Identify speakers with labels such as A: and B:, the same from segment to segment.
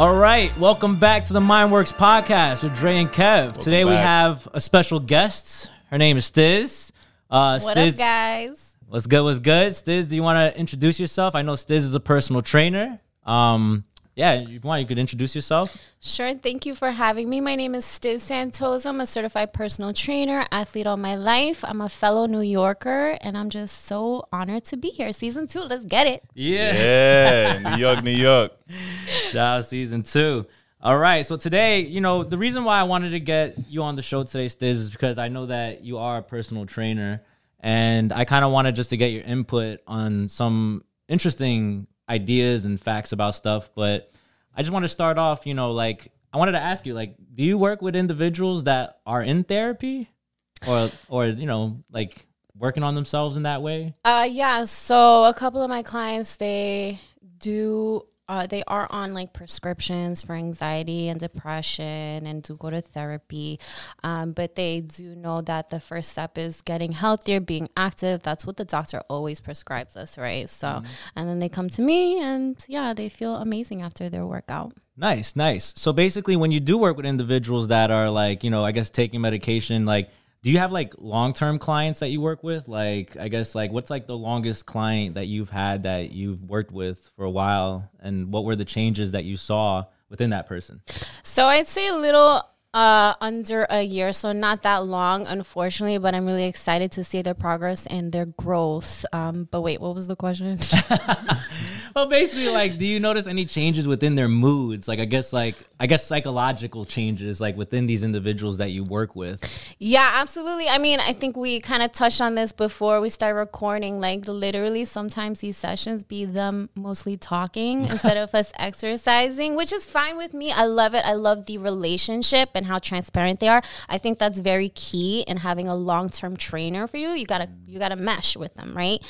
A: All right, welcome back to the Mindworks podcast with Dre and Kev. Today we
B: back.
A: have a special guest. Her name is Stiz. Uh,
C: What
A: Stiz,
C: up, guys?
A: What's good? What's good? Stiz, do you want to introduce yourself? I know Stiz is a personal trainer. Um, yeah, if you want, you could introduce yourself.
C: Sure. Thank you for having me. My name is Stiz Santos. I'm a certified personal trainer, athlete all my life. I'm a fellow New Yorker, and I'm just so honored to be here. Season two, let's get it.
A: Yeah.
B: Yeah, New York, New York.
A: Shout season two. All right. So today, you know, the reason why I wanted to get you on the show today, Stiz, is because I know that you are a personal trainer, and I kind of wanted just to get your input on some interesting ideas and facts about stuff. But I just want to start off, you know, like I wanted to ask you, like, do you work with individuals that are in therapy, or or you know, like working on themselves in that way?
C: Uh, yeah. So a couple of my clients, they do. Uh, they are on like prescriptions for anxiety and depression and do go to therapy. Um, but they do know that the first step is getting healthier, being active. That's what the doctor always prescribes us, right? So, and then they come to me and yeah, they feel amazing after their workout.
A: Nice, nice. So basically, when you do work with individuals that are like, you know, I guess taking medication, like, do you have like long term clients that you work with? Like, I guess, like, what's like the longest client that you've had that you've worked with for a while? And what were the changes that you saw within that person?
C: So I'd say a little uh, under a year, so not that long, unfortunately. But I'm really excited to see their progress and their growth. Um, but wait, what was the question?
A: Well, basically, like, do you notice any changes within their moods? Like, I guess, like, I guess psychological changes, like within these individuals that you work with.
C: yeah, absolutely. I mean, I think we kind of touched on this before we start recording. Like, literally, sometimes these sessions be them mostly talking instead of us exercising, which is fine with me. I love it. I love the relationship and how transparent they are. I think that's very key in having a long term trainer for you. You gotta you gotta mesh with them, right?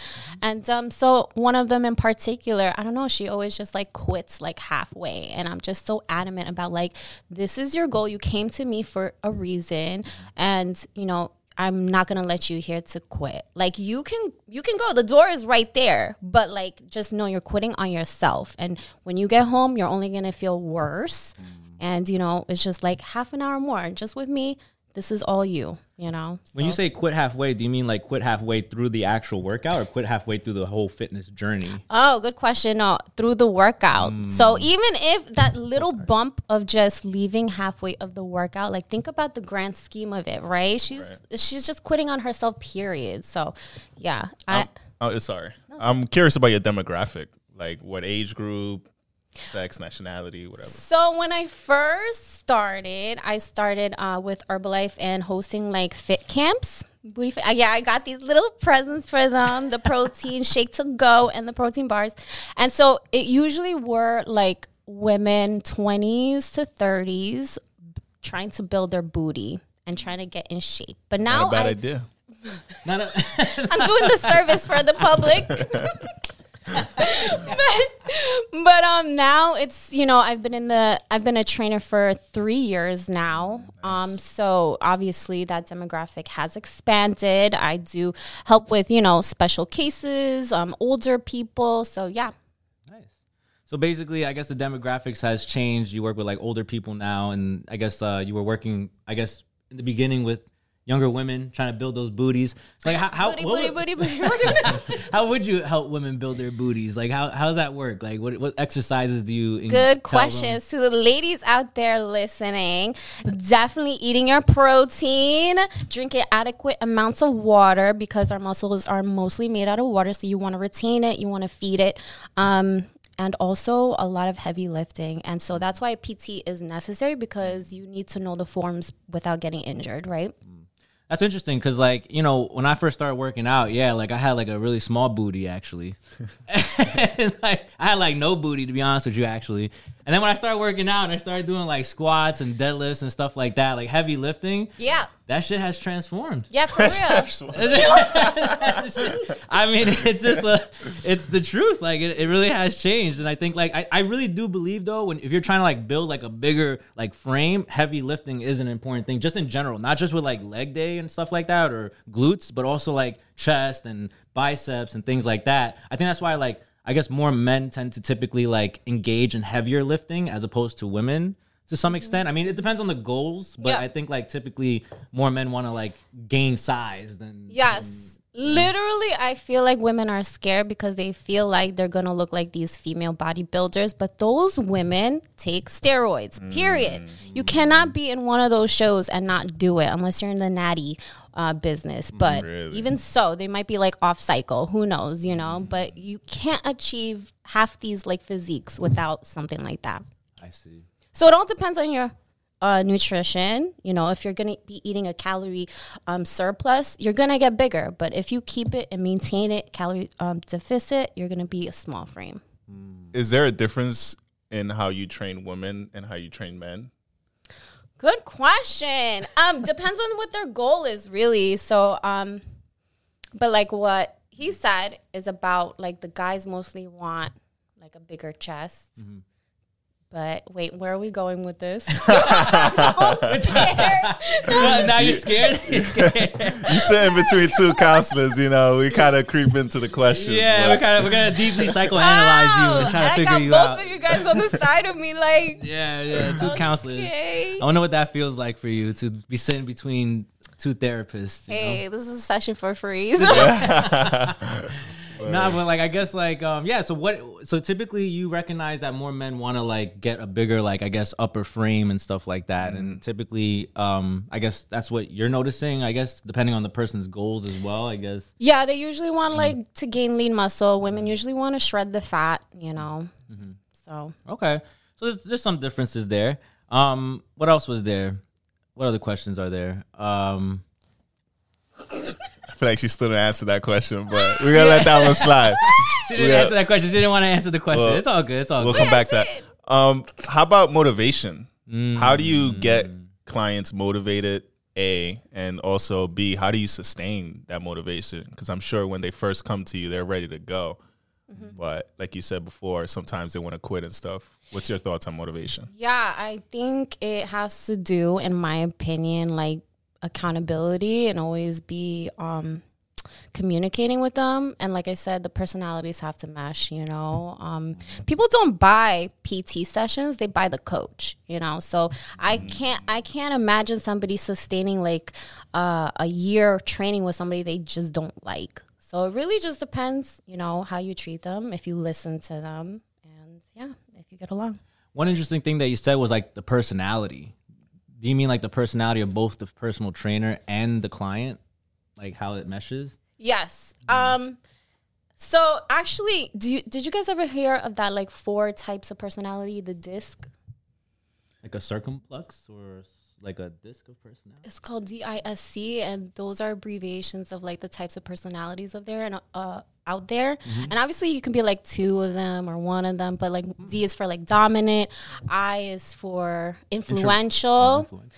C: And um, so one of them in particular, I don't know, she always just like quits like halfway, and I'm just so adamant about like this is your goal. You came to me for a reason, and you know. I'm not gonna let you here to quit. Like you can you can go. The door is right there. But like just know you're quitting on yourself. And when you get home, you're only gonna feel worse. Mm. And you know, it's just like half an hour more. Just with me, this is all you, you know.
A: When you say quit halfway, do you mean like quit halfway through the actual workout or quit halfway through the whole fitness journey?
C: Oh, good question. No, through the workout. Mm. So even if that little bump of just leaving halfway of the workout, like think about the grand scheme of it, right? She's she's just quitting on herself. Period. So, yeah, I.
B: Oh, sorry. I'm curious about your demographic. Like what age group, sex, nationality, whatever.
C: So when I first started, I started uh, with Herbalife and hosting like fit camps. Booty uh, Yeah, I got these little presents for them: the protein shake to go and the protein bars. And so it usually were like women twenties to thirties trying to build their booty and trying to get in shape. But now
B: Not a bad
C: I,
B: idea.
A: Not a,
C: I'm doing the service for the public. but, but um now it's you know I've been in the I've been a trainer for three years now. Um so obviously that demographic has expanded. I do help with, you know, special cases, um, older people. So yeah.
A: Nice. So basically, I guess the demographics has changed. You work with like older people now, and I guess uh, you were working, I guess, in the beginning with younger women trying to build those booties. So like how how,
C: Booty, booty,
A: would,
C: booty, booty.
A: how would you help women build their booties? Like how how does that work? Like what what exercises do you?
C: Good
A: tell
C: questions. To the ladies out there listening, definitely eating your protein, drinking adequate amounts of water because our muscles are mostly made out of water. So you want to retain it, you want to feed it. Um, and also a lot of heavy lifting. And so that's why PT is necessary because you need to know the forms without getting injured, right?
A: That's interesting because, like, you know, when I first started working out, yeah, like I had like a really small booty actually. and, like I had like no booty to be honest with you actually. And then when I started working out and I started doing like squats and deadlifts and stuff like that, like heavy lifting,
C: Yeah.
A: that shit has transformed.
C: Yeah, for real.
A: I mean, it's just a, it's the truth. Like it, it really has changed, and I think like I, I really do believe though when if you're trying to like build like a bigger like frame, heavy lifting is an important thing just in general, not just with like leg day and stuff like that or glutes, but also like chest and biceps and things like that. I think that's why like. I I guess more men tend to typically like engage in heavier lifting as opposed to women to some extent. I mean, it depends on the goals, but
C: Yeah.
A: I think like typically more men want to like gain size than
C: Yes. Literally, I feel like women are scared because they feel like they're gonna look like these female bodybuilders, but those women take steroids. Period. Mm. You cannot be in one of those shows and not do it unless you're in the natty uh, business. But
B: Really?
C: even so, they might be like off cycle. Who knows? You know. But you can't achieve half these like physiques without something like that.
A: I see.
C: So it all depends on your uh, nutrition. You know, if you're gonna be eating a calorie um, surplus, you're gonna get bigger. But if you keep it and maintain it, calorie um, deficit, you're gonna be a small frame.
B: Is there a difference in how you train women and how you train men?
C: Good question. Um, depends on what their goal is, really. So, um, but like what he said is about like the guys mostly want like a bigger chest. But wait, where are we going with this? I'm scared.
A: now you're scared. You're scared.
B: You sit in between two counselors, you know, we kind of creep into the question.
A: yeah, we're kind of we're gonna deeply psychoanalyze you and try to
C: I
A: figure
C: got
A: you
C: both
A: out.
C: of you guys on the side of me, like
A: Yeah, yeah, two counselors.
C: okay.
A: I wonder what that feels like for you to be sitting between two therapists. You know?
C: Hey, this is a session for free.
A: Nah, but like I guess like um yeah. So what? So typically you recognize that more men want to like get a bigger like I guess upper frame and stuff like that, and typically um I guess that's what you're noticing. I guess depending on the person's goals as well. I guess.
C: yeah, they usually want like to gain lean muscle. Women usually want to shred the fat, you know. So
A: Okay. So there's, there's some differences there. Um, what else was there? What other questions are there? Um,
B: I feel like she still didn't answer that question, but we're going to let that one slide.
A: she didn't
B: Yeah.
A: answer that question. She didn't want to answer the question.
B: Well,
A: it's all good. It's all good.
B: We'll
A: good.
B: come back to that. Um, how about motivation? How do you get
A: Mm.
B: clients motivated? A and also B. How do you sustain that motivation? Because I'm sure when they first come to you, they're ready to go.
C: Mm-hmm.
B: But like you said before, sometimes they want to quit and stuff. What's your thoughts on motivation?
C: yeah, I think it has to do, in my opinion, like accountability and always be um communicating with them. And like i said the personalities have to mesh you know? Um people don't buy pt sessions they buy the coach you know? So i can't i can't imagine somebody sustaining like uh, a year of training with somebody they just don't like. So it really just depends you know how you treat them if you listen to them and yeah if you get along.
A: One interesting thing that you said was like the personality. Do you mean like the personality of both the personal trainer and the client? Like how it meshes?
C: Yes. Um so actually, do you, did you guys ever hear of that like four types of personality, the disc?
A: Like a circumflex or like a disc of personality?
C: It's called DISC and those are abbreviations of like the types of personalities of there and uh out there. Mm-hmm. And obviously you can be like two of them or one of them, but like mm-hmm. D is for like dominant, I is for influential.
A: Oh, Influence.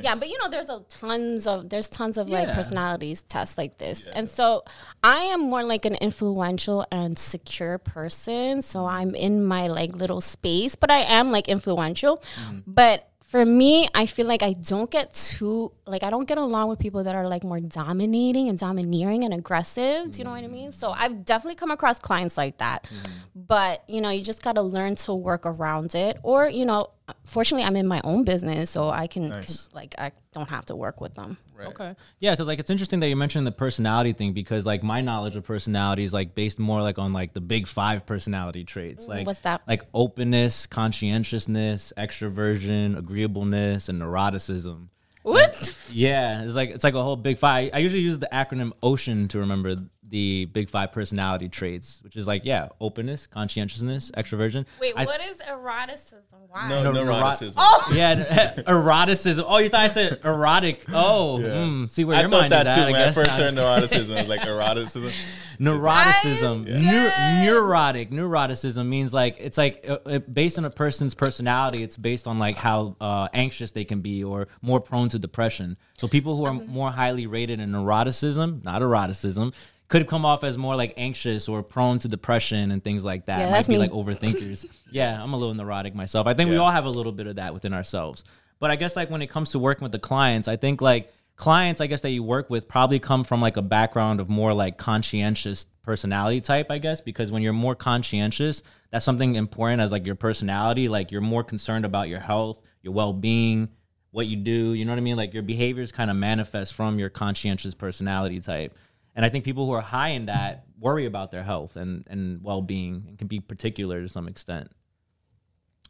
C: Yeah, but you know, there's a tons of there's tons of like personalities tests like this, and so I am more like an influential and secure person. So mm-hmm. I'm in my like little space, but I am like influential. But for me, I feel like I don't get too like I don't get along with people that are like more dominating and domineering and aggressive. Do you know what I mean? So I've definitely come across clients like that. Mm-hmm. But you know, you just got to learn to work around it, or you know, fortunately, I'm in my own business, so I can,
B: Nice.
C: can- like I don't have to work with them.
A: Okay. Yeah, because like it's interesting that you mentioned the personality thing because like my knowledge of personality is like based more like on like the big five personality traits. Like
C: what's that?
A: Like openness, conscientiousness, extroversion, agreeableness, and neuroticism.
C: What?
A: Yeah, it's like it's like a whole big five. I usually use the acronym OCEAN to remember the big five personality traits, which is like yeah, openness, conscientiousness, extroversion.
C: Wait,
A: I-
C: what is eroticism? Why?
B: No,
A: No,
B: neuroticism.
C: Oh,
A: Yeah, eroticism. Oh, you thought I said erotic. Oh,
B: Yeah.
A: mm, see where
B: I
A: your mind
B: that
A: is
B: too
A: at. I
B: when I
A: guess.
B: first
A: Nah,
B: heard neuroticism. I was like eroticism.
A: neuroticism
C: I
A: Neu-
C: said-
A: neurotic neuroticism means like it's like uh, based on a person's personality it's based on like how uh, anxious they can be or more prone to depression so people who are
C: Uh-huh.
A: more highly rated in neuroticism not eroticism could come off as more like anxious or prone to depression and things like that
C: Yeah,
A: might
C: that's
A: be
C: me.
A: like overthinkers yeah i'm a little neurotic myself i think we all have a little bit of that within ourselves but i guess like when it comes to working with the clients i think like clients, I guess that you work with probably come from like a background of more like conscientious personality type, I guess, because when you're more conscientious, that's something important as like your personality. Like you're more concerned about your health, your well being, what you do. You know what I mean? Like your behaviors kind of manifest from your conscientious personality type. And I think people who are high in that worry about their health and, and well being and can be particular to some extent.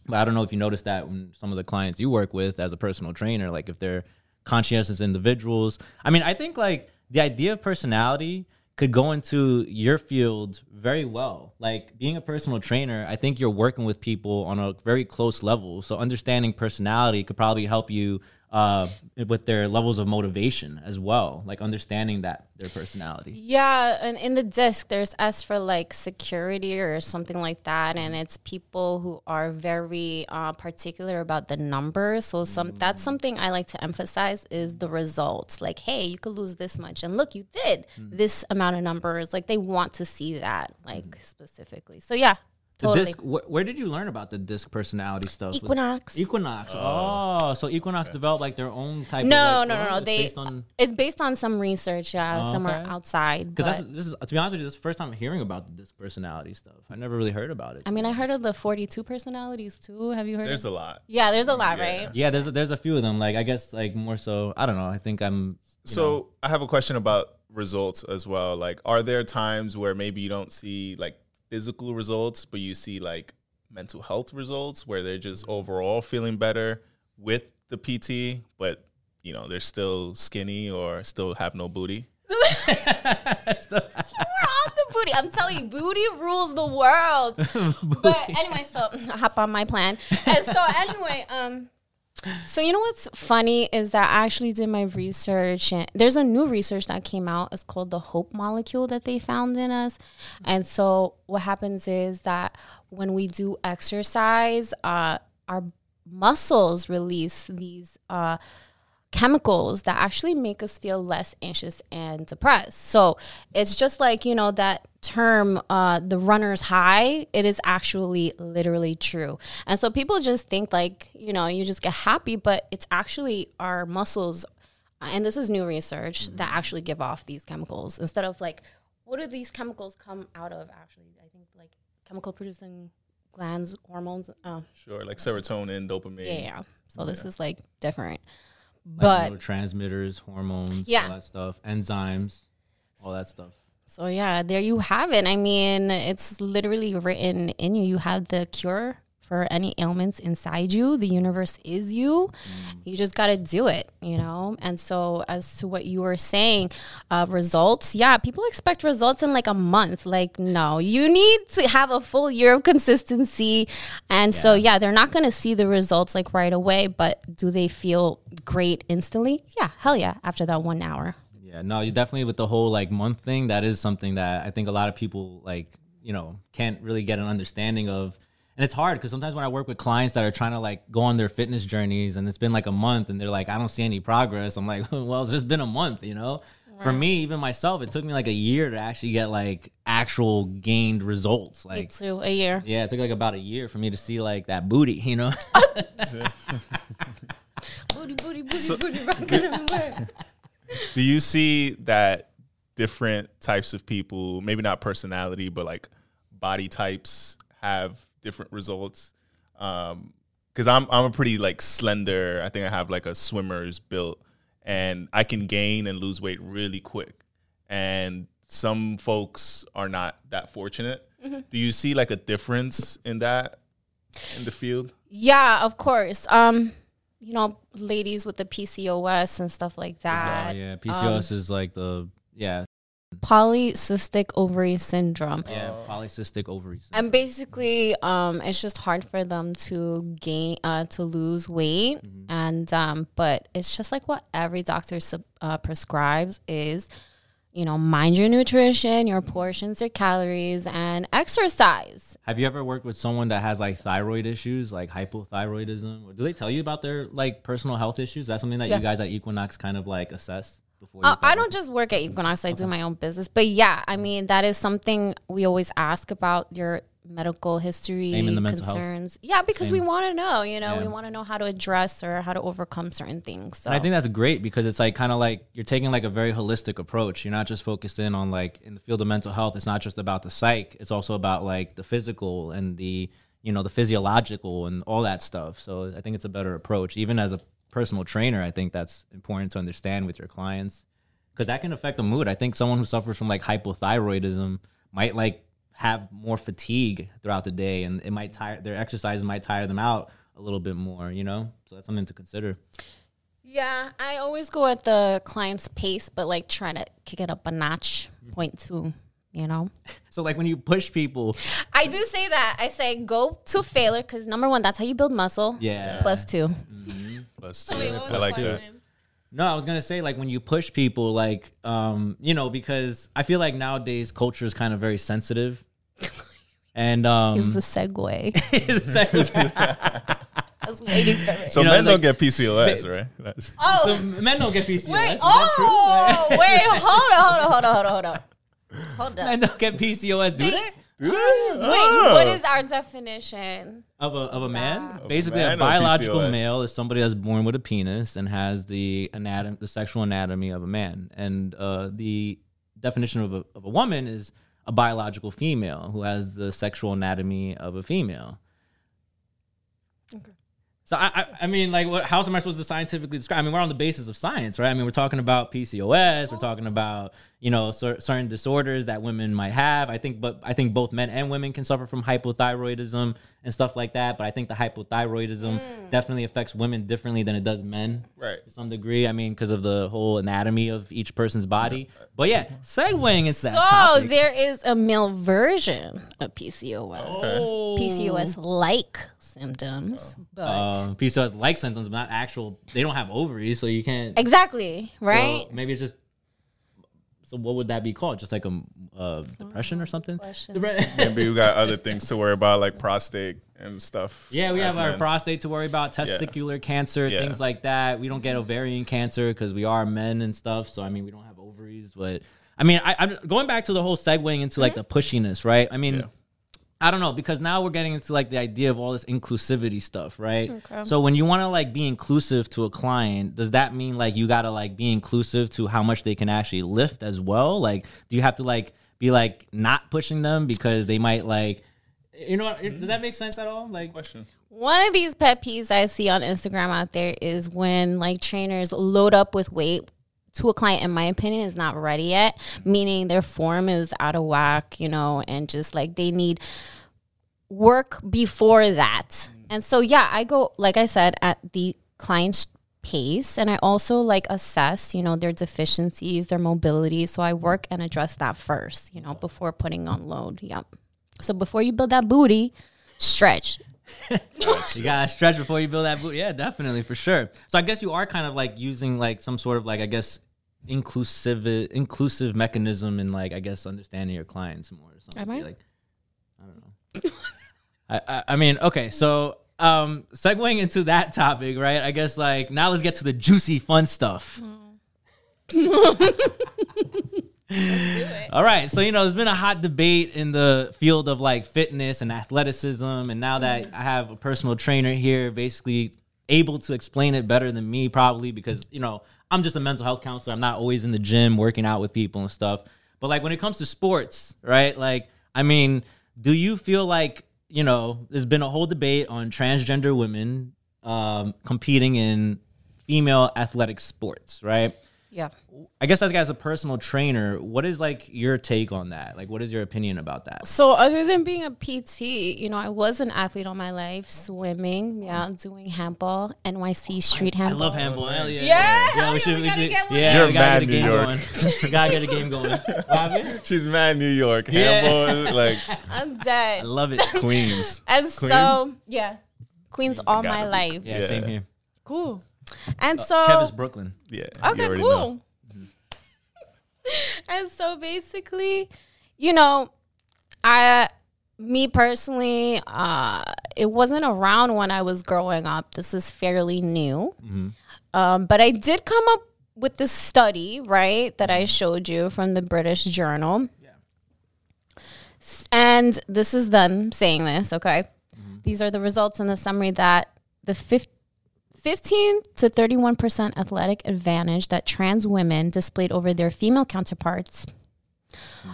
A: But I don't know if you noticed that when some of the clients you work with as a personal trainer, like if they're conscientious individuals. I mean, I think like the idea of personality could go into your field very well. Like being a personal trainer, I think you're working with people on a very close level. So understanding personality could probably help you uh, with their levels of motivation as well, like understanding that their personality.
C: Yeah, and in the disc, there's S for like security or something like that, and it's people who are very uh, particular about the numbers. So some that's something I like to emphasize is the results. Like, hey, you could lose this much, and look, you did this amount of numbers. Like they want to see that, like specifically. So yeah, totally.
A: disc, wh- where did you learn about the disc personality stuff?
C: Equinox.
A: Equinox. Oh, oh so Equinox developed like their own type.
C: No,
A: of, like,
C: no, no, no.
A: It's
C: They
A: based on
C: it's based on some research, yeah,
A: Oh,
C: somewhere
A: okay.
C: outside.
A: because that's
C: but-
A: this is to be honest with you, this is the first time I'm hearing about the disc personality stuff. I never really heard about it.
C: I mean, I heard of the 42 personalities too. Have you heard?
B: There's
C: of
B: a lot.
C: Yeah, there's a lot,
B: Yeah.
C: right?
A: yeah, there's a, there's a few of them. Like I guess like more so. I don't know. I think I'm.
B: So
A: know.
B: I have a question about results as well. Like, are there times where maybe you don't see like physical results, but you see like mental health results where they're just overall feeling better with the PT, but you know they're still skinny or still have no booty?
C: We're on the booty. I'm telling you, booty rules the world. but anyway, so hop on my plan. And so anyway, um, so you know what's funny is that I actually did my research and there's a new research that came out. It's called the hope molecule that they found in us. And so what happens is that when we do exercise, uh, our muscles release these uh chemicals that actually make us feel less anxious and depressed. So it's just like, you know, that term, uh, the runner's high, it is actually literally true. And so people just think like, you know, you just get happy, but it's actually our muscles. Uh, and this is new research mm-hmm. that actually give off these chemicals instead of like, what do these chemicals come out of actually? I think like chemical producing glands, hormones. Oh,
B: Sure, like serotonin, dopamine.
C: yeah, yeah. So this is like different.
A: Like
C: But
A: neurotransmitters, hormones,
C: Yeah.
A: all that stuff, enzymes, all that stuff.
C: So yeah, there you have it. I mean, it's literally written in you. You have the cure for any ailments inside you. The universe is you. You just got to do it, you know? And so as to what you were saying, uh, results, yeah, people expect results in like a month. Like, no, you need to have a full year of consistency. And so, yeah, they're not going to see the results like right away, but do they feel great instantly? Yeah, hell yeah, after that one hour.
A: Yeah, no, you definitely with the whole like month thing. That is something that I think a lot of people like, you know, can't really get an understanding of. And it's hard because sometimes when I work with clients that are trying to like go on their fitness journeys and it's been like a month and they're like, I don't see any progress. I'm like, well, it's just been a month, you know? For me, even myself, it took me like a year to actually get like actual gained results.
C: Me
A: Like,
C: too, a year.
A: yeah, it took like about a year for me to see like that booty, you know?
C: Booty, booty, booty, booty, rocking everywhere.
B: Do you see that different types of people, maybe not personality, but like body types, have different results? Um, because I'm I'm a pretty like slender. I think I have like a swimmer's built, and I can gain and lose weight really quick. And some folks are not that fortunate. Do you see like a difference in that in the field?
C: Yeah, of course. Um, you know, ladies with the PCOS and stuff like
A: oh,
C: that.
A: yeah. PCOS is like the, yeah,
C: Polycystic ovary syndrome.
A: yeah, polycystic ovaries.
C: And basically, um, it's just hard for them to gain, uh, to lose weight, and um, but it's just like what every doctor uh, prescribes is, you know, mind your nutrition, your portions, your calories, and exercise.
A: Have you ever worked with someone that has like thyroid issues, like hypothyroidism? Do they tell you about their like personal health issues? That's something that
C: Yeah.
A: you guys at Equinox kind of like assess. Before?
C: Uh, I don't just work at Equinox. I do my own business. But yeah, I mean, that is something we always ask about your medical history,
A: Same in the mental health.
C: concerns. Yeah, because we want to know, you know,
A: Yeah.
C: we want to know how to address or how to overcome certain things. So
A: I think that's great because it's like kind of like you're taking like a very holistic approach. You're not just focused in on like in the field of mental health. It's not just about the psych. It's also about like the physical and the you know the physiological and all that stuff. So I think it's a better approach. Even as a personal trainer, I think that's important to understand with your clients because that can affect the mood. I think someone who suffers from like hypothyroidism might like have more fatigue throughout the day, and it might tire their exercises might tire them out a little bit more. You know, so that's something to consider.
C: yeah, I always go at the client's pace, but like try to kick it up a notch, mm-hmm. point two. You know,
A: So like when you push people,
C: I do say that. I say go to failure because number one, that's how you build muscle.
A: yeah.
C: Plus two. Mm-hmm.
B: Plus two.
C: Wait, what was
B: I like that.
A: No, I was gonna say like when you push people, like um, you know, because I feel like nowadays culture is kind of very sensitive, and um,
C: Is the segue.
A: it's like-
C: I was waiting for it.
B: So
A: You know,
B: men
A: like-
B: don't get PCOS, right? That's,
C: Oh,
A: so men don't get PCOS.
C: wait.
A: is that true?
C: Oh, wait. Hold on, hold on, hold on, hold on, hold on. Hold
A: Men
C: on.
A: don't get PCOS, do they?
C: Wait,
B: Oh.
C: what is our definition?
A: Of a of a man,
C: Of a
A: basically
B: man
A: a biological
B: PCOS?
A: male is somebody that's born with a penis and has the anatom the sexual anatomy of a man, and uh, the definition of a of a woman is a biological female who has the sexual anatomy of a female. So I, I, I mean, like, what? How else am I supposed to scientifically describe? I mean, we're on the basis of science, right? I mean, we're talking about PCOS. We're talking about you know cer- certain disorders that women might have. I think, but I think both men and women can suffer from hypothyroidism and stuff like that. But I think the hypothyroidism mm. definitely affects women differently than it does men
B: Right.
A: to some degree. I mean, because of the whole anatomy of each person's body. But yeah, segueing into that
C: So
A: topic.
C: there is a male version of PCOS.
A: Oh.
C: PCOS like symptoms, but
A: Um, PCOS like symptoms, but not actual. They don't have ovaries, so you can't.
C: exactly
A: so
C: right.
A: maybe it's just. So what would that be called? Just like a uh, depression or something?
B: Maybe you got other things to worry about, like prostate and stuff.
A: Yeah, we
B: as
A: have our prostate to worry about, testicular cancer,
B: Yeah.
A: things like that. We don't get ovarian cancer because we are men and stuff. So I mean, we don't have ovaries, but I mean, I, I'm going back to the whole segueing into like the pushiness, right? I mean,
B: Yeah.
A: I don't know because now we're getting into like the idea of all this inclusivity stuff, right?
C: Okay.
A: So when you want to like be inclusive to a client, does that mean like you got to like be inclusive to how much they can actually lift as well? Like, do you have to like be like not pushing them because they might like, you know, what- does that make sense at all? Like,
B: Question.
C: One of these pet peeves I see on Instagram out there is when like trainers load up with weight to a client, in my opinion, is not ready yet, meaning their form is out of whack, you know, and just like they need work before that. Mm. And so, yeah, I go, like I said, at the client's pace and I also like assess, you know, their deficiencies, their mobility. So I work and address that first, you know, before putting on load. Yep. So before you build that booty, stretch.
A: you gotta stretch before you build that boot. Yeah, definitely for sure. So I guess you are kind of like using like some sort of like I guess inclusive inclusive mechanism in like I guess understanding your clients more or something.
C: Am I?
A: Like I don't know. I, I I mean okay so um segueing into that topic right I guess like now let's get to the juicy fun stuff. All right, so you know, there's been a hot debate in the field of like fitness and athleticism, and now that I have a personal trainer here, basically able to explain it better than me, probably because you know I'm just a mental health counselor. I'm not always in the gym working out with people and stuff. But like when it comes to sports, right? Like, I mean, do you feel like you know there's been a whole debate on transgender women um, competing in female athletic sports, right?
C: Yeah.
A: I guess as as a personal trainer, what is like your take on that? Like, what is your opinion about that?
C: So other than being a PT, you know, I was an athlete all my life, swimming, yeah, doing handball, NYC street handball.
A: I love handball. Hell yeah.
C: Yeah, hell yeah, we gotta get one.
A: Yeah,
B: You're
A: we gotta
B: mad,
A: get a
B: New
A: game
B: York.
A: going. we gotta get a game going.
B: She's mad New York.
A: Yeah.
B: Handball, like
C: I'm dead.
A: I love it.
B: Queens.
C: And so, yeah, Queens all my life.
A: Yeah,
B: Yeah.
A: same here.
C: Cool. And so,
A: Kev is Brooklyn.
B: Yeah.
C: Okay,
B: already
C: cool.
B: know.
C: and so basically, you know, I me personally, uh, it wasn't around when I was growing up. This is fairly new.
A: Mm-hmm.
C: Um, but I did come up with the study, right, that I showed you from the British Journal. S- And this is them saying this, okay? These are the results in the summary that the fif- 15 to 31% athletic advantage that trans women displayed over their female counterparts.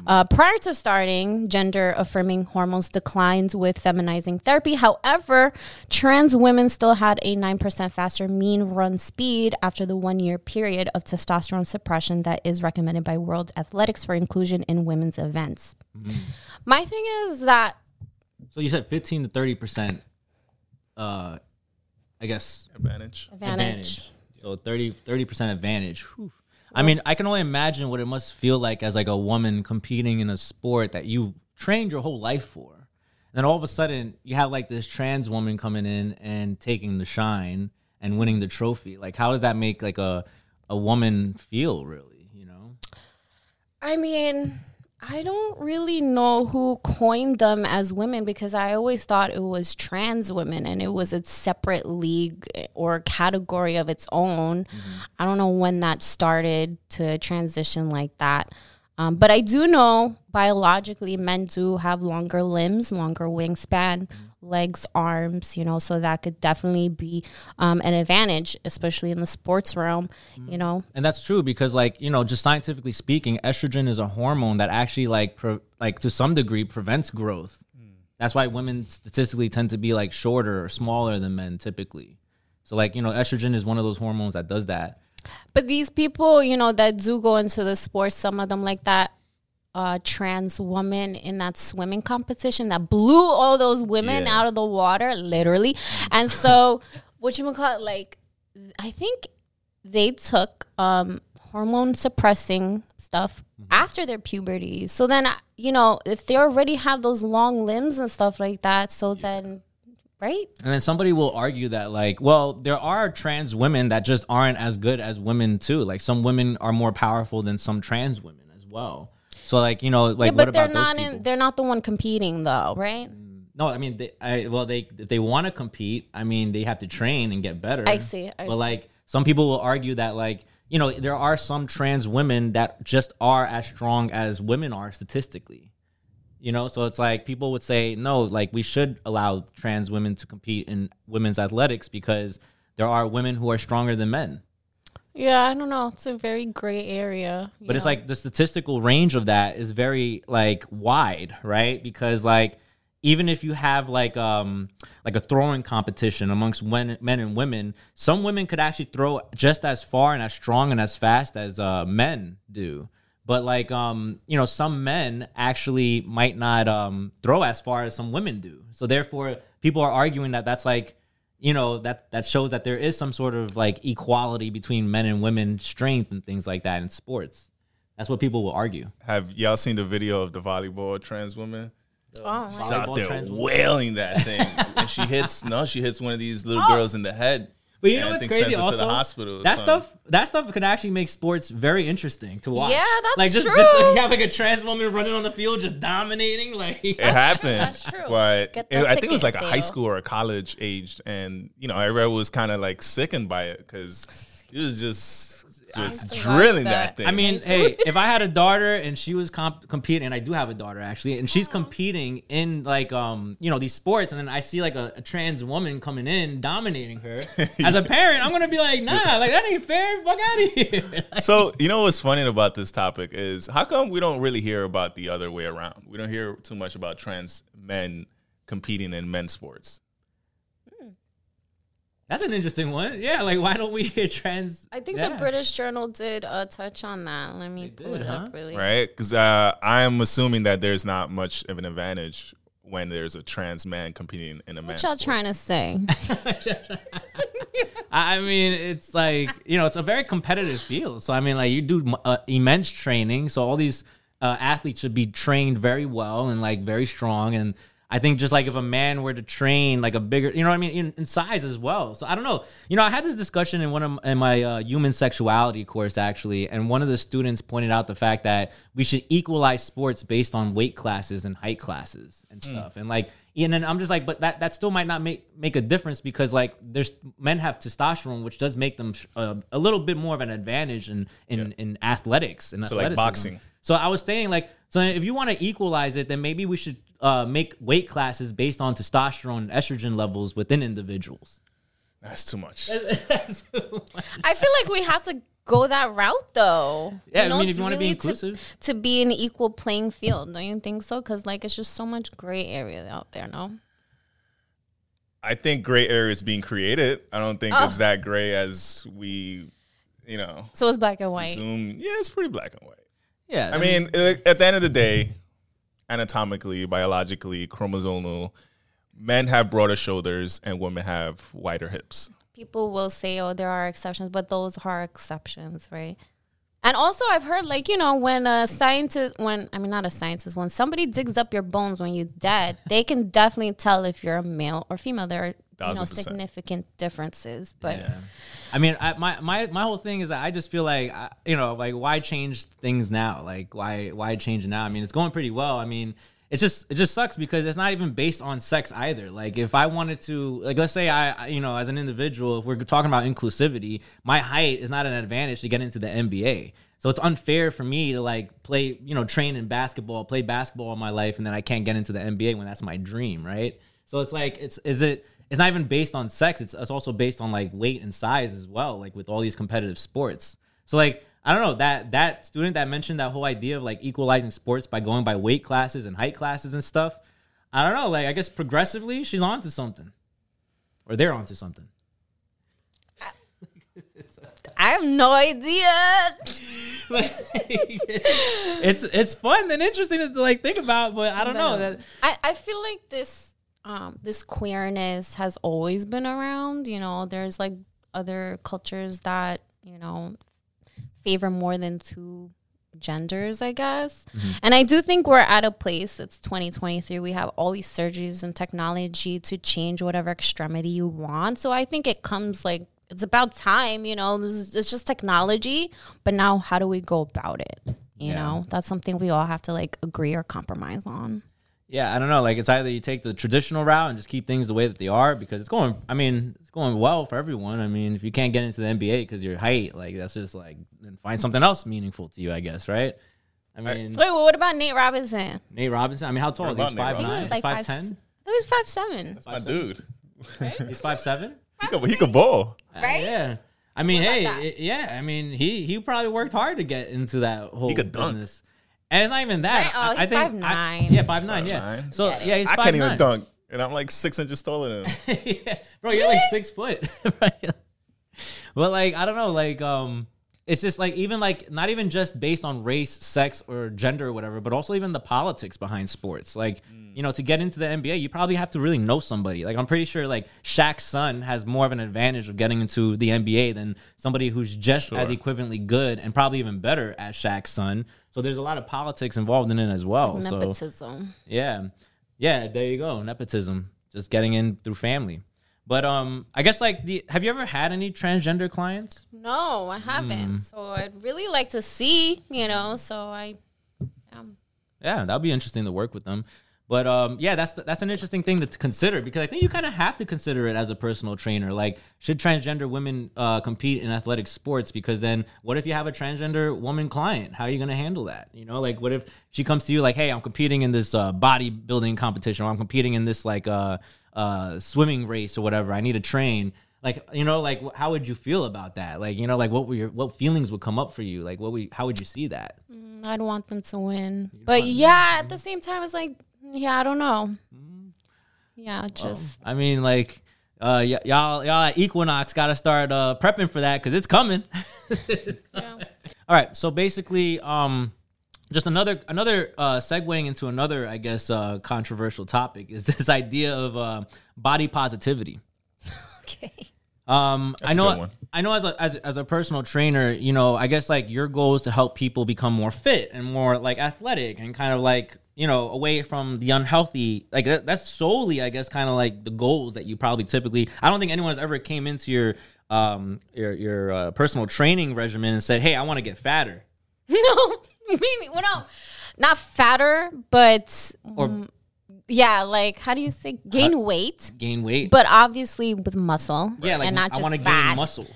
C: Uh, prior to starting, gender affirming hormones declined with feminizing therapy. However, trans women still had a 9% faster mean run speed after the one year period of testosterone suppression that is recommended by World Athletics for inclusion in women's events. My thing is that
A: So you said 15 to 30 percent. Uh, I guess
B: Advantage.
C: advantage.
A: So 30 percent advantage. Whew. I mean, I can only imagine what it must feel like as like a woman competing in a sport that you trained your whole life for. And then all of a sudden, you have like this trans woman coming in and taking the shine and winning the trophy. Like, how does that make like a a woman feel? Really, you know?
C: I mean, I don't really know who coined them as women because I always thought it was trans women and it was a separate league or category of its own. I don't know when that started to transition like that. Um, but I do know biologically men do have longer limbs, longer wingspan, legs, arms, you know, so that could definitely be um, an advantage, especially in the sports realm, you know.
A: And that's true because, like, you know, just scientifically speaking, estrogen is a hormone that actually, like, pre- like to some degree, prevents growth. That's why women statistically tend to be like shorter or smaller than men typically. So, like, you know, estrogen is one of those hormones that does that.
C: But these people, you know, that do go into the sports, some of them like that uh, trans woman in that swimming competition that blew all those women
B: Yeah.
C: out of the water, literally. And so, what you would call it, like, I think they took um, hormone suppressing stuff after their puberty. So then, you know, if they already have those long limbs and stuff like that, so then, right?
A: And then somebody will argue that, like, well, there are trans women that just aren't as good as women, too. Like, some women are more powerful than some trans women as well. So, like, you know, like,
C: yeah,
A: what
C: but they're not in. They're not the one competing, though, right? Mm.
A: No, I mean, they, I, well, they if they want to compete, I mean, they have to train and get better.
C: I see, I
A: but
C: see.
A: like, some people will argue that, like, you know, there are some trans women that just are as strong as women are statistically. You know, so it's like people would say, no, like we should allow trans women to compete in women's athletics because there are women who are stronger than men.
C: Yeah, I don't know. It's a very gray area.
A: But it's like the statistical range of that is very like wide, right? Because like even if you have like um like a throwing competition amongst men, men and women, some women could actually throw just as far and as strong and as fast as uh, men do. But like um you know some men actually might not um throw as far as some women do. So therefore people are arguing that that's like you know that that shows that there is some sort of like equality between men and women strength and things like that in sports. That's what people will argue.
B: Have y'all seen the video of the volleyball trans woman?
C: oh,
B: She's
A: Volleyball
B: out there
A: trans
B: wailing that thing, and she hits. No, she hits one of these little oh. girls in the head.
A: But you
B: and
A: know what's crazy? Also,
B: to the hospital.
A: that stuff that stuff could actually make sports very interesting to watch.
C: Yeah, that's true.
A: like just,
C: true.
A: Just like you have like a trans woman running on the field, just dominating. Like
B: It happened,
C: that's true.
B: but it- I think it was like
C: ticket
B: a high school or a college age, and you know, everyone was kind of like sickened by it because it was just just
C: to watch
B: drilling
C: that.
B: that thing.
A: I mean, hey, if I had a daughter and she was comp- competing, and I do have a daughter actually, and she's competing in like um you know these sports, and then I see like a, a trans woman coming in dominating her. As a parent, I'm gonna be like, nah, like that ain't fair. Fuck out of here.
B: so you know what's funny about this topic is how come we don't really hear about the other way around? We don't hear too much about trans men competing in men's sports.
A: That's an interesting one. Yeah, like why don't we hear trans?
C: I think
A: yeah.
C: the British Journal did uh, touch on that. Let me pull
A: did,
C: it
A: huh?
C: up really.
B: right? Because uh, I'm assuming that there's not much of an advantage when there's a trans man competing in a match.
C: What
B: man's
C: y'all
B: sport.
C: trying to say?
A: I I mean, it's like you know, it's a very competitive field. So I mean, like you do uh, immense training. So all these uh, athletes should be trained very well and like very strong. And I think just like if a man were to train like a bigger, you know what I mean, in, in size as well. So I don't know. You know, I had this discussion in one of in my uh, human sexuality course actually, and one of the students pointed out the fact that we should equalize sports based on weight classes and height classes and stuff. And like, and then I'm just like, but that that still might not make make a difference because like there's men have testosterone, which does make them uh, a little bit more of an advantage in in, in athletics and
B: So, like, boxing.
A: So I was saying like, so if you want to equalize it, then maybe we should uh, make weight classes based on testosterone and estrogen levels within individuals.
B: That's too much.
C: I feel like we have to go that route though.
A: Yeah, I
C: know,
A: mean, if you wanna be
C: really
A: inclusive.
C: to, to be an equal playing field, don't you think so? Because like it's just so much gray area out there. No,
B: I think gray area is being created. I don't think
C: Oh.
B: it's that gray as we, you know,
C: so it's black and white.
B: assume. Yeah, it's pretty black and white.
A: yeah,
B: I mean, uh, at the end of the day, anatomically, biologically, chromosomal, men have broader shoulders and women have wider hips.
C: People will say, "Oh, there are exceptions," but those are exceptions, right? And also, I've heard like you know when a scientist, when I mean not a scientist, when somebody digs up your bones when you're dead, they can definitely tell if you're a male or female. There are you know significant differences, but
A: Yeah. I mean, I, my my my whole thing is that I just feel like I, you know, like why change things now? Like why why change now? I mean, it's going pretty well. I mean, it's just it just sucks because it's not even based on sex either. Like if I wanted to, like let's say I you know as an individual, if we're talking about inclusivity, my height is not an advantage to get into the NBA. So it's unfair for me to like play, you know, train in basketball, play basketball all my life, and then I can't get into the NBA when that's my dream, right? So it's like it's is it it's not even based on sex. It's it's also based on like weight and size as well, like with all these competitive sports. So like I don't know that that student that mentioned that whole idea of like equalizing sports by going by weight classes and height classes and stuff. I don't know. Like I guess progressively she's onto something, or they're onto something.
C: I have no idea.
A: it's it's fun and interesting to like think about, but I don't know that.
C: I, I feel like this um this queerness has always been around. You know, there's like other cultures that, you know, favor more than two genders, I guess. Mm-hmm. And I do think we're at a place, it's 2023. We have all these surgeries and technology to change whatever extremity you want. So I think it comes like it's about time, you know, it's, it's just technology. But now, how do we go about it? You
A: Yeah.
C: know, that's something we all have to like agree or compromise on.
A: Yeah, I don't know. Like it's either you take the traditional route and just keep things the way that they are because it's going. I mean, it's going well for everyone. I mean, if you can't get into the NBA because your height, like that's just like then find something else meaningful to you, I guess, right? I mean,
C: Wait, well, what about Nate Robinson?
A: Nate Robinson. I mean, how tall is he?
B: What
A: He's
B: about
A: five
B: Nate
C: I think
A: nine.
C: he was like
A: five
C: five. He was five seven.
B: My dude.
A: He's five seven.
B: He could, he could ball.
C: Right?
A: Uh, yeah. I mean,
C: What
A: hey, it- yeah. I mean, he he probably worked hard to get into that whole he
B: could dunk.
A: business. And it's not even that.
C: Oh,
A: I- I
C: he's
A: think
C: 5'9".
A: I- yeah, five nine. Yeah.
B: 5'9".
A: So yeah, he's
B: I
A: five
B: can't even dunk, and I'm like six inches taller than him.
A: yeah. Bro, you're like six foot. right? But like, I don't know, like, um, it's just like even like not even just based on race, sex, or gender or whatever, but also even the politics behind sports. Like, mm. you know, to get into the NBA, you probably have to really know somebody. Like, I'm pretty sure like Shaq's son has more of an advantage of getting into the NBA than somebody who's just
B: Sure.
A: as equivalently good and probably even better as Shaq's son. So there's a lot of politics involved in it as well. So
C: Nepotism.
A: yeah. Yeah, there you go. Nepotism. Just getting in through family. But um I guess like the have you ever had any transgender clients?
C: No, I haven't. So I'd really like to see, you know. So I, um,
A: Yeah, that'd be interesting to work with them. But um yeah, that's that's an interesting thing to consider because I think you kind of have to consider it as a personal trainer. Like should transgender women uh compete in athletic sports because then what if you have a transgender woman client? How are you going to handle that? You know, like what if she comes to you like, "Hey, I'm competing in this uh bodybuilding competition or I'm competing in this like uh uh swimming race or whatever. I need to train." Like you know, like how would you feel about that? Like you know, like what were your what feelings would come up for you? Like what we how would you see that?
C: I'd want them to win. But yeah, at the same time, it's like, yeah, I don't know. Yeah, just
A: I mean, like, uh, y- y'all, y'all at Equinox got to start uh, prepping for that because it's coming.
C: yeah.
A: All right, so basically, um, just another another uh, segueing into another, I guess, uh, controversial topic is this idea of uh, body positivity.
C: okay.
A: Um, I
B: a
A: know.
B: good one.
A: I know. As a as, as a personal trainer, you know, I guess like your goal is to help people become more fit and more like athletic and kind of like you know away from the unhealthy. Like that, that's solely, I guess, kind of like the goals that you probably typically. I don't think anyone's ever came into your um your your uh, personal training regimen and said, "Hey, I want to get fatter."
C: no, maybe well, no, not fatter, but
A: Or-
C: mm, yeah, like how do you say gain weight?
A: gain weight.
C: But obviously with muscle,
A: yeah, like
C: and not
A: I want to gain muscle.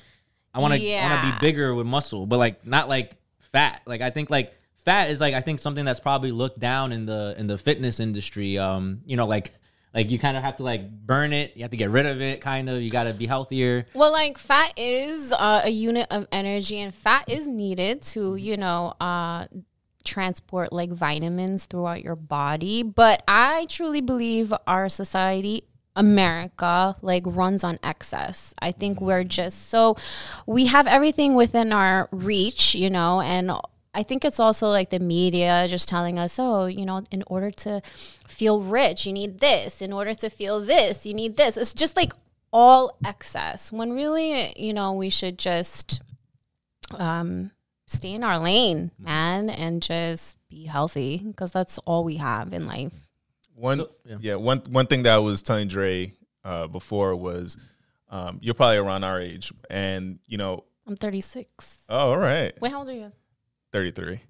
A: I want to I want to be bigger with muscle, but like not like fat. Like I think like fat is like I think something that's probably looked down in the in the fitness industry. Um, you know, like like you kind of have to like burn it. You have to get rid of it. Kind of. You got to be healthier.
C: Well, like fat is uh, a unit of energy, and fat is needed to,
A: Mm-hmm.
C: you know, uh, transport like vitamins throughout your body. But I truly believe our society, America, like runs on excess. I think we're just so we have everything within our reach, you know, and I think it's also like the media just telling us, oh, you know, in order to feel rich, you need this. In order to feel this, you need this. It's just like all excess when really, you know, we should just um, stay in our lane, man, and just be healthy because that's all we have in life.
B: One,
A: So- yeah.
B: yeah. one one thing that I was telling Dre uh, before was, um, you're probably around our age, and you know,
C: I'm 36.
B: oh, all right,
C: Wait, how old are you?
B: 33.
C: Okay.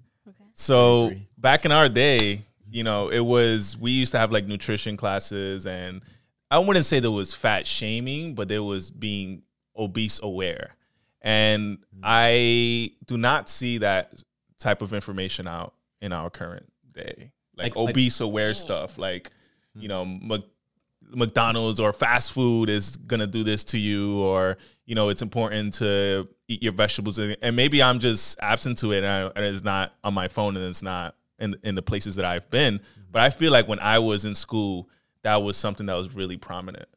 B: So
A: 33.
B: back in our day, you know, it was we used to have like nutrition classes, and I wouldn't say there was fat shaming, but there was being obese aware, and mm-hmm. I do not see that type of information out in our current day, like,
A: Like- like-
B: obese aware stuff, like you hmm. know. Mc- McDonald's or fast food is gonna do this to you, or you know, it's important to eat your vegetables, and, and maybe I'm just absent to it, and, I, and it's not on my phone, and it's not in in the places that I've been. But I feel like when I was in school, that was something that was really prominent.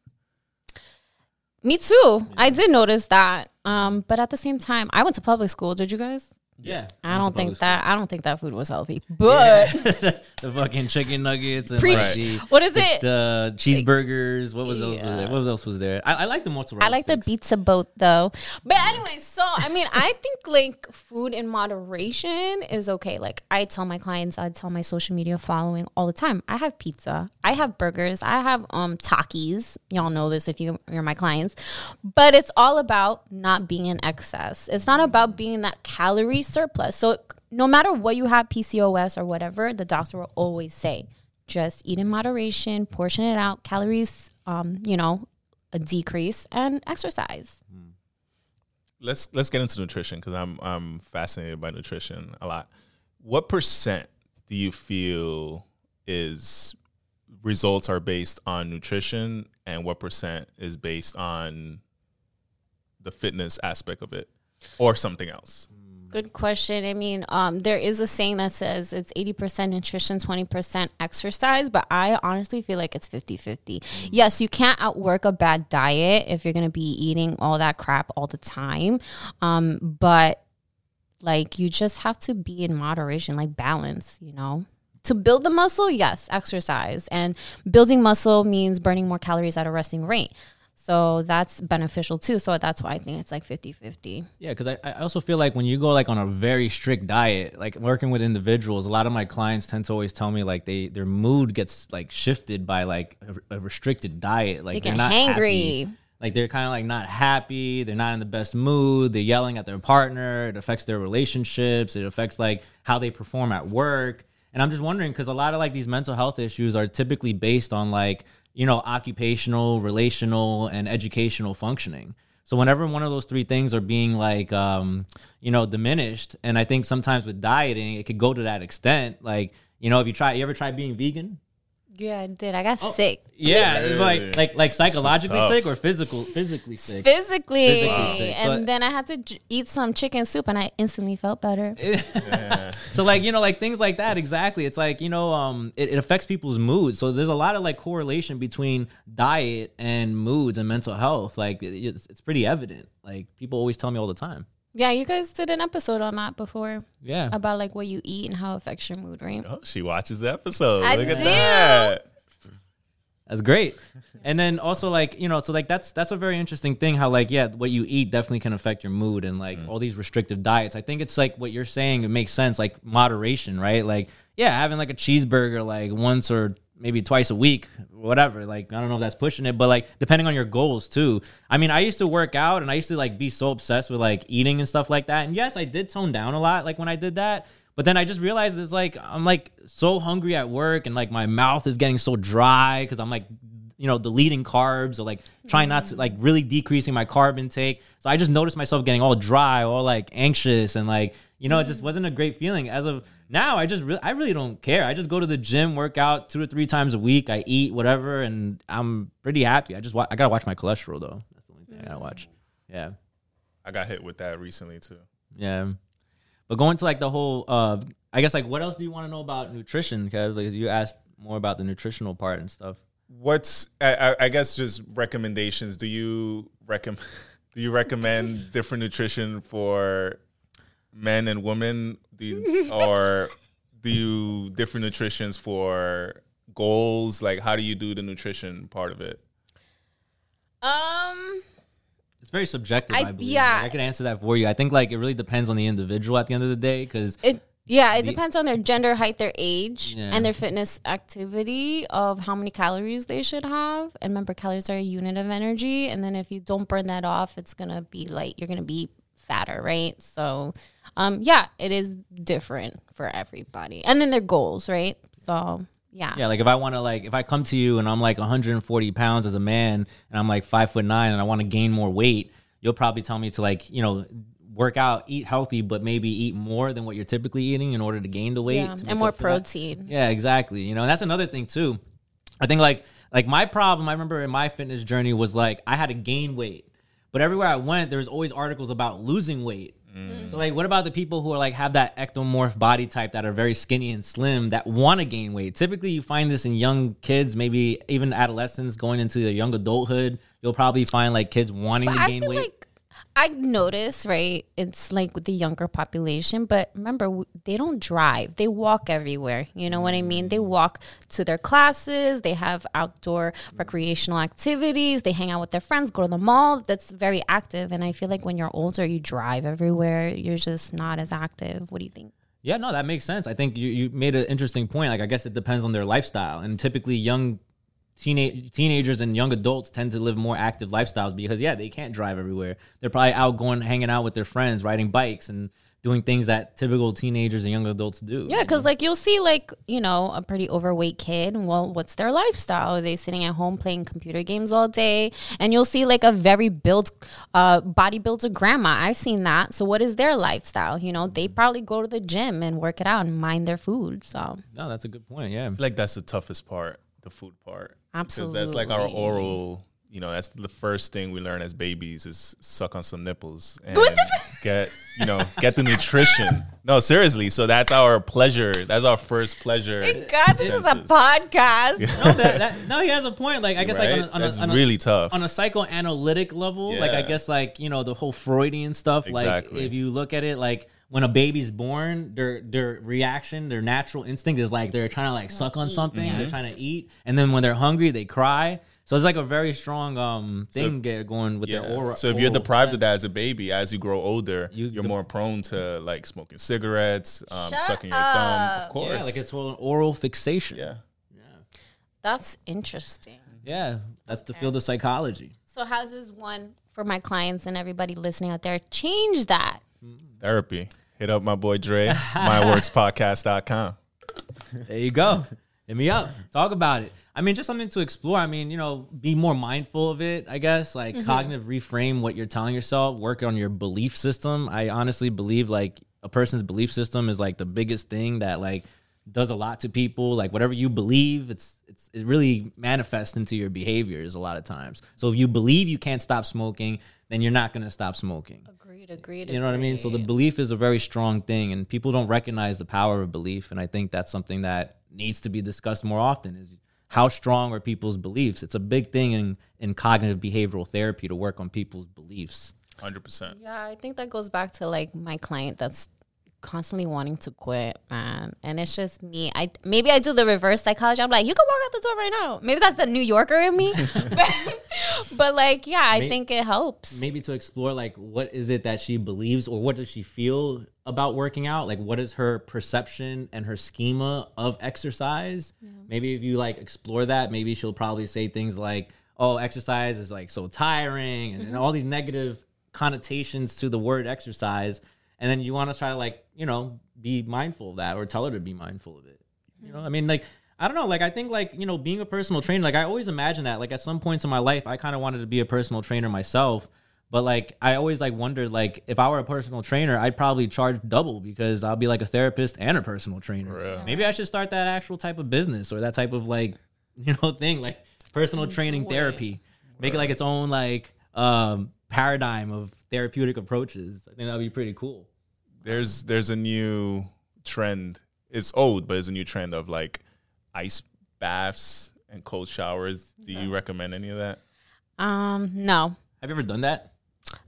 C: Me too. I did notice that. Um, but at the same time, I went to public school. Did you guys?
A: Yeah,
C: I don't think that. I don't think that food was healthy. But
A: the fucking chicken nuggets and
C: Preach.
A: like the,
C: what is it?
A: the cheeseburgers. What was else?
C: Yeah.
A: there? What else was there? I, I like the mozzarella.
C: I like the pizza boat though. But anyway, so I mean, I think like food in moderation is okay. Like I tell my clients, I tell my social media following all the time. I have pizza, I have burgers, I have um Takis. Y'all know this if you you're my clients. But it's all about not being in excess. It's not about being that calorie surplus. So no matter what you have, PCOS or whatever, the doctor will always say, just eat in moderation, portion it out, calories, um, you know, a decrease and exercise.
B: Let's let's get into nutrition because I'm I'm fascinated by nutrition a lot. What percent do you feel is results are based on nutrition, and what percent is based on the fitness aspect of it, or something else?
C: Good question. I mean, um, there is a saying that says it's 80% nutrition, 20% exercise, but I honestly feel like it's 50 50. Yes, you can't outwork a bad diet if you're going to be eating all that crap all the time. Um, but like, you just have to be in moderation, like balance, you know? To build the muscle, yes, exercise. And building muscle means burning more calories at a resting rate. So that's beneficial too. So that's why I think it's like 50 50.
A: Yeah, because I, I also feel like when you go like on a very strict diet, like working with individuals, a lot of my clients tend to always tell me like they their mood gets like shifted by like a, a restricted diet. Like
C: They
A: they're not
C: hangry.
A: happy. Like they're kind of like not happy. They're not in the best mood. They're yelling at their partner. It affects their relationships. It affects like how they perform at work. And I'm just wondering because a lot of like these mental health issues are typically based on like you know occupational, relational, and educational functioning. So whenever one of those three things are being like um, you know diminished, and I think sometimes with dieting it could go to that extent. Like you know if you try, you ever try being vegan?
C: Yeah, I did. I got
A: Oh.
C: sick.
A: Yeah, it's like like like psychologically sick or physical physically sick.
C: physically,
A: Physically sick. So-
C: and then I had to j- eat some chicken soup, and I instantly felt better.
A: So like you know like things like that exactly. It's like you know um it, it affects people's moods. So there's a lot of like correlation between diet and moods and mental health. Like it's it's pretty evident. Like people always tell me all the time.
C: Yeah, you guys did an episode on that before
A: Yeah.
C: about like what you eat and how it affects your mood, right?
B: Oh, she watches the episode.
C: I
B: Look at
C: do.
B: that.
A: That's great. And then also like, you know, so like that's that's a very interesting thing how like yeah, what you eat definitely can affect your mood and like mm. all these restrictive diets. I think it's like what you're saying it makes sense like moderation, right? Like yeah, having like a cheeseburger like once or maybe twice a week, whatever. Like I don't know if that's pushing it, but like depending on your goals too. I mean, I used to work out and I used to like be so obsessed with like eating and stuff like that. And yes, I did tone down a lot like when I did that. But then I just realized it's like I'm like so hungry at work and like my mouth is getting so dry because I'm like you know deleting carbs or like trying not to mm-hmm. like really decreasing my carb intake. So I just noticed myself getting all dry, all like anxious and like you know it just wasn't a great feeling. As of now, I just re- I really don't care. I just go to the gym, work out two or three times a week. I eat whatever, and I'm pretty happy. I just wa- I gotta watch my cholesterol though. That's the only thing I gotta watch. Yeah.
B: I got hit with that recently too.
A: Yeah. But going to like the whole, uh, I guess like what else do you want to know about nutrition? Because like you asked more about the nutritional part and stuff.
B: What's I, I- I guess just recommendations? Do you recommend do you recommend different nutrition for men and women? Do you, or do you different nutritions for goals? Like how do you do the nutrition part of it?
C: Um,
A: It's very subjective. I,
C: I-
A: believe.
C: yeah.
A: Like, I can answer that for you. I think like it really depends on the individual at the end of the day. Because
C: it yeah, it
A: The-
C: depends on their gender, height, their age,
A: Yeah.
C: and their fitness activity of how many calories they should have. And remember, calories are a unit of energy. And then if you don't burn that off, it's gonna be like you're gonna be fatter, right? So, um, yeah, it is different for everybody. And then their goals, right? So, yeah.
A: yeah, like if I want to like if I come to you and I'm like 140 pounds as a man and I'm like five foot nine and I want to gain more weight, you'll probably tell me to like you know work out, eat healthy, but maybe eat more than what you're typically eating in order to gain the weight
C: Yeah, and more
A: for that.
C: protein.
A: Yeah, exactly. You know, and that's another thing too. I think like like my problem, I remember in my fitness journey was like I had to gain weight. But everywhere I went, there was always articles about losing weight. Mm. So like what about the people who are like have that ectomorph body type that are very skinny and slim that want to gain weight? Typically you find this in young kids, maybe even adolescents going into their young adulthood. You'll probably find like kids wanting
C: But
A: to
C: I
A: gain weight.
C: like I notice, right? It's like with the younger population, but remember, they don't drive; they walk everywhere. You know what I mean? They mm. walk to their classes. They have outdoor recreational activities. They hang out with their friends, go to the mall. That's very active. And I feel like when you're older, you drive everywhere. You're just not as active. What do you think?
A: Yeah, no, that makes sense. I think you, you made an interesting point. Like, I guess it depends on their lifestyle. And typically, young teenage teenagers and young adults tend to live more active lifestyles because, yeah, they can't drive everywhere. They're probably out going, hanging out with their friends, riding bikes, and doing things that typical teenagers and young adults do.
C: Yeah, because like you'll see like you know a pretty overweight kid. Well, what's their lifestyle? Are they sitting at home playing computer games all day? And you'll see like a very built, uh, bodybuilder grandma. I've seen that. So what is their lifestyle? You know, they probably go to the gym and work it out and mind their food. So
A: No, that's a good point. Yeah.
B: I feel like that's the toughest part, the food part. 'Cause that's like our oral. You know, that's the first thing we learn as babies is suck on some nipples and
C: What the
B: get you know get the nutrition. No, seriously. So that's our pleasure. That's our first pleasure.
C: Thank God, this is a podcast.
A: no, that, that, no, he has a point. Like, I guess,
B: Right?
A: like, on a, on a,
B: that's
A: on a-
B: really tough.
A: on a psychoanalytic level, like I guess like you know the whole Freudian stuff.
B: Exactly.
A: Like if you look at it, like when a baby's born, their their reaction, their natural instinct is like they're trying to like suck on something,
B: Mm-hmm.
A: they're trying to eat, and then when they're hungry, they cry. So it's like a very strong um thing get going with
B: Yeah.
A: their oral.
B: so if you're
A: oral
B: deprived of that as a baby, as you grow older,
A: You-
B: you, are
A: the-
B: more prone to like smoking cigarettes, um,
C: Shut
B: sucking your thumb. Of course.
A: yeah, like it's an oral fixation.
B: yeah.
C: That's interesting.
A: Yeah, that's the field of psychology.
C: So how does one for my clients and everybody listening out there change that?
B: Therapy. Hit up my boy Dre, myworkspodcast.com.
A: There you go. Hit me up. Talk about it. I mean, just something to explore. I mean, you know, be more mindful of it, I guess. Like
C: Mm-hmm.
A: cognitive reframe what you're telling yourself, work on your belief system. I honestly believe like a person's belief system is like the biggest thing that like does a lot to people. Like whatever you believe, it's it's it really manifests into your behaviors a lot of times. So if you believe you can't stop smoking, then you're not gonna stop smoking.
C: Agreed, agreed.
A: You know what I mean? So the belief is a very strong thing, and people don't recognize the power of belief. And I think that's something that needs to be discussed more often. Is how strong are people's beliefs? It's a big thing in in cognitive behavioral therapy to work on people's beliefs.
B: 100%.
C: Yeah, I think that goes back to like my client that's constantly wanting to quit, man. And it's just me. I maybe I do the reverse psychology. I'm like, you can walk out the door right now. Maybe that's the New Yorker in me. but, but like, yeah, I
A: May-
C: think it helps.
A: maybe to explore like what is it that she believes or what does she feel about working out like what is her perception and her schema of exercise maybe if you like explore that maybe she'll probably say things like oh exercise is like so tiring and, and mm-hmm. all these negative connotations to the word exercise and then you want to try to like you know be mindful of that or tell her to be mindful of it. You know i mean? Like i don't know like i think like you know being a personal trainer like i always imagine that like at some points in my life i kind of wanted to be a personal trainer myself but like i always like wondered like if i were a personal trainer i'd probably charge double because i'll be like a therapist and a personal trainer.
B: Real.
A: maybe i should start that actual type of business or that type of like you know thing like personal training therapy. Make it like its own like um paradigm of therapeutic approaches. I think that'd be pretty cool
B: there's there's a new trend. It's old, but it's a new trend of like ice baths and cold showers. Do you recommend any of that?
C: Um, no.
A: have you ever done that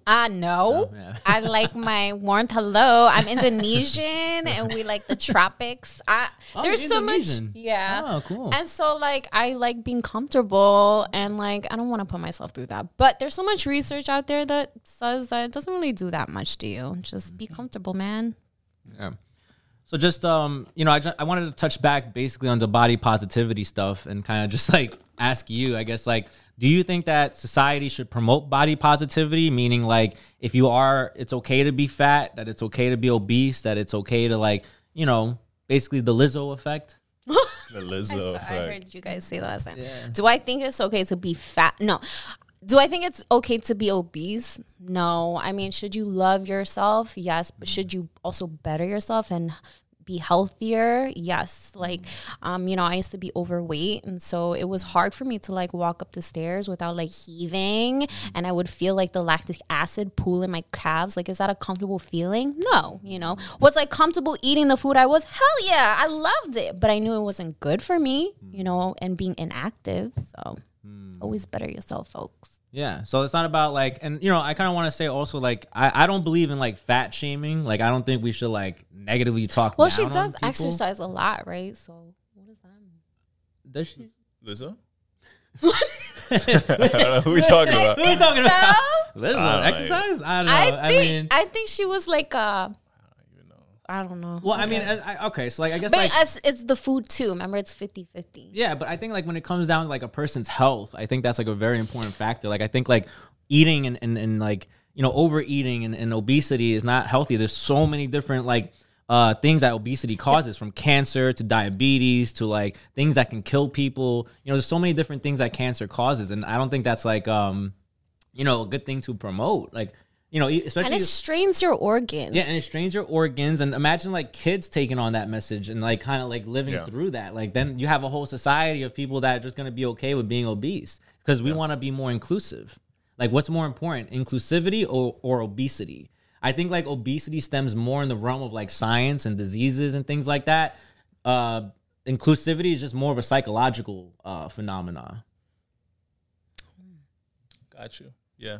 C: Ah, no.
A: Oh, yeah.
C: I like my warmth. Hello, I'm Indonesian, and we like the tropics. I,
A: Oh,
C: there's so much, yeah.
A: Oh, cool.
C: And so, like, I like being comfortable, and like, I don't want to put myself through that. But there's so much research out there that says that it doesn't really do that much to you. Just be comfortable, man.
A: Yeah. So just um, you know, I just, I wanted to touch back basically on the body positivity stuff and kind of just like ask you, I guess, like, do you think that society should promote body positivity? Meaning, like, if you are, it's okay to be fat, that it's okay to be obese, that it's okay to like, you know, basically the Lizzo effect.
B: The
C: I,
B: Lizzo
C: saw- I
B: effect.
C: heard you guys say that last time. Do I think it's okay to be fat? No. Do I think it's okay to be obese? No. I mean, should you love yourself? Yes. But mm. should you also better yourself and be healthier? Yes. Like, mm-hmm. um, you know, I used to be overweight, and so it was hard for me to like walk up the stairs without like heaving, mm-hmm. and I would feel like the lactic acid pool in my calves. Like, is that a comfortable feeling? No. You know, mm-hmm. was I comfortable eating the food I was? Hell yeah, I loved it, but I knew it wasn't good for me. You know, and being inactive. So, always better yourself, folks.
A: Yeah. So it's not about like, and you know, I kind of want to say also like, I, I don't believe in like fat shaming. Like, I don't think we should like negatively talk. About.
C: Well, she
A: down on
C: does
A: people.
C: exercise a lot, right? So, what does that mean?
A: Does she?
B: Lizzo? I don't know who we talking about.
A: Who are you talking
C: So,
A: about? Lizzo,
B: I don't know.
A: exercise? I don't know.
C: I
A: I,
C: think
A: mean,
C: I think she was like uh I don't know.
A: well, I mean, I, I, okay. So like, I guess
C: but
A: like,
C: it's, it's the food too. Remember, it's 50-50.
A: yeah, but I think like when it comes down to like a person's health, I think that's like a very important factor. Like, I think like eating and and, and like you know overeating and, and obesity is not healthy. There's so many different like uh, things that obesity causes, from cancer to diabetes to like things that can kill people. You know, there's so many different things that cancer causes, and I don't think that's like um, you know, a good thing to promote. Like, you know, especially
C: And it strains your organs.
A: yeah, and it strains your organs. And imagine like kids taking on that message and like kind of like living
B: Yeah.
A: through that. Like then you have a whole society of people that are just gonna be okay with being obese because we want to be more inclusive. Like what's more important, inclusivity or, or obesity? I think like obesity stems more in the realm of like science and diseases and things like that. Uh, inclusivity is just more of a psychological uh, phenomena.
B: Got you. Yeah.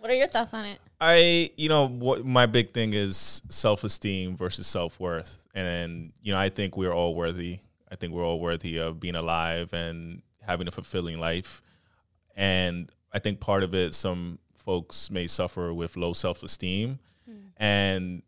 C: What are your thoughts on it?
B: I, you know, what my big thing is self esteem versus self worth, and you know, I think we're all worthy. I think we're all worthy of being alive and having a fulfilling life. And I think part of it, some folks may suffer with low self esteem, hmm. and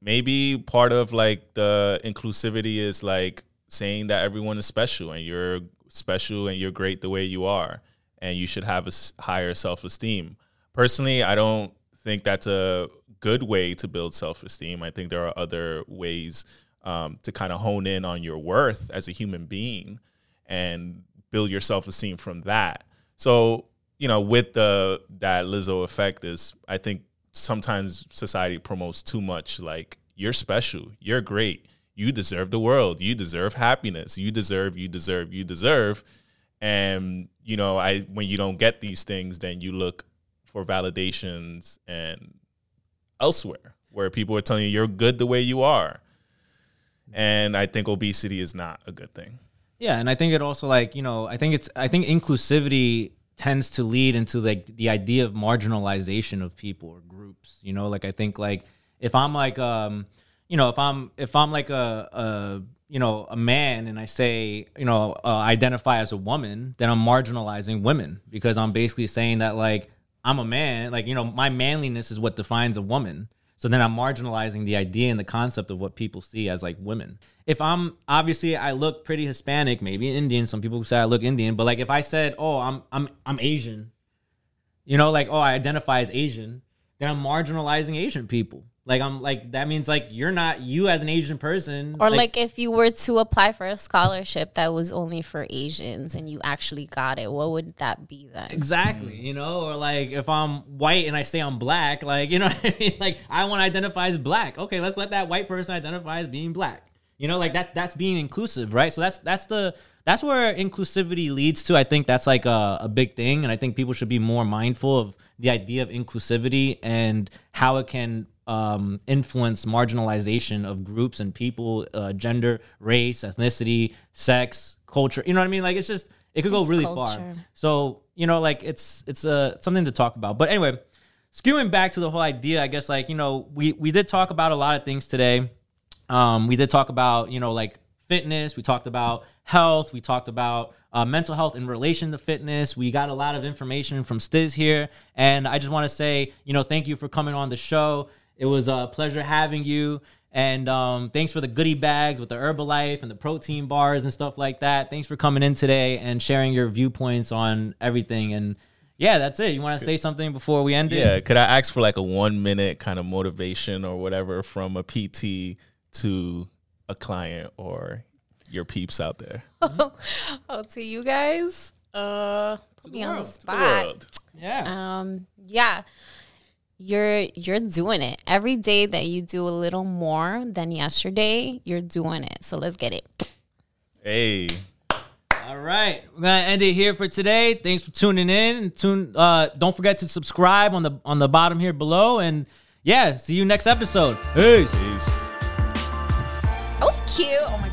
B: maybe part of like the inclusivity is like saying that everyone is special and you're special and you're great the way you are, and you should have a higher self esteem personally i don't think that's a good way to build self-esteem. I think there are other ways um, to kind of hone in on your worth as a human being and build your self-esteem from that. So you know with the that lizzo effect is i think sometimes society promotes too much like you're special. You're great. You deserve the world. You deserve happiness. You deserve you deserve you deserve. And you know i when you don't get these things then you look for validations and elsewhere where people are telling you you're good the way you are and i think obesity is not a good thing
A: Yeah, and I think it also like you know I think it's I think inclusivity tends to lead into like the idea of marginalization of people or groups. You know, like I think like if I'm like um you know if I'm if I'm like a a you know a man and I say you know uh, identify as a woman, then I'm marginalizing women because I'm basically saying that like I'm a man, like you know my manliness is what defines a woman. So then I'm marginalizing the idea and the concept of what people see as like women. If I'm obviously I look pretty Hispanic, maybe Indian. Some people say I look Indian, but like if I said, "Oh, I'm I'm I'm Asian," you know, like oh I identify as Asian, then I'm marginalizing Asian people. Like I'm like that means like you're not you as an Asian person.
C: Or like, if you were to apply for a scholarship that was only for Asians and you actually got it, what would that be then?
A: Exactly, you know, or like if I'm white and I say I'm black, like you know what I mean? Like I want to identify as black. Okay, let's let that white person identify as being black. You know, like that's that's being inclusive, right? So that's that's the that's where inclusivity leads to. I think that's like a, a big thing, and I think people should be more mindful of the idea of inclusivity and how it can um, influence marginalization of groups and people, uh, gender, race, ethnicity, sex, culture. You know what I mean? Like it's just it could go
C: It's
A: really
C: culture.
A: far. So you know, like it's it's uh, something to talk about. But anyway, skewing back to the whole idea, I guess like you know we we did talk about a lot of things today. Um, we did talk about you know like fitness. We talked about health. We talked about uh, mental health in relation to fitness. We got a lot of information from Stiz here, and I just want to say you know thank you for coming on the show. It was a pleasure having you. And um, thanks for the goodie bags with the Herbalife and the protein bars and stuff like that. Thanks for coming in today and sharing your viewpoints on everything. And yeah, that's it. You want to say something before we end it?
B: Yeah, could I ask for like a one minute kind of motivation or whatever from a PT to a client or your peeps out there?
C: Oh, to you guys, uh, put me on the
B: To the
C: spot.
B: world.
A: Yeah.
C: Um, yeah, you're you're doing it every day that you do a little more than yesterday. You're doing it. So let's get it.
B: Hey.
A: All right, we're gonna end it here for today. Thanks for tuning in. And tune. Uh, don't forget to subscribe on the on the bottom here below. And yeah, see you next episode. Peace.
B: Peace.
C: That was cute. Oh my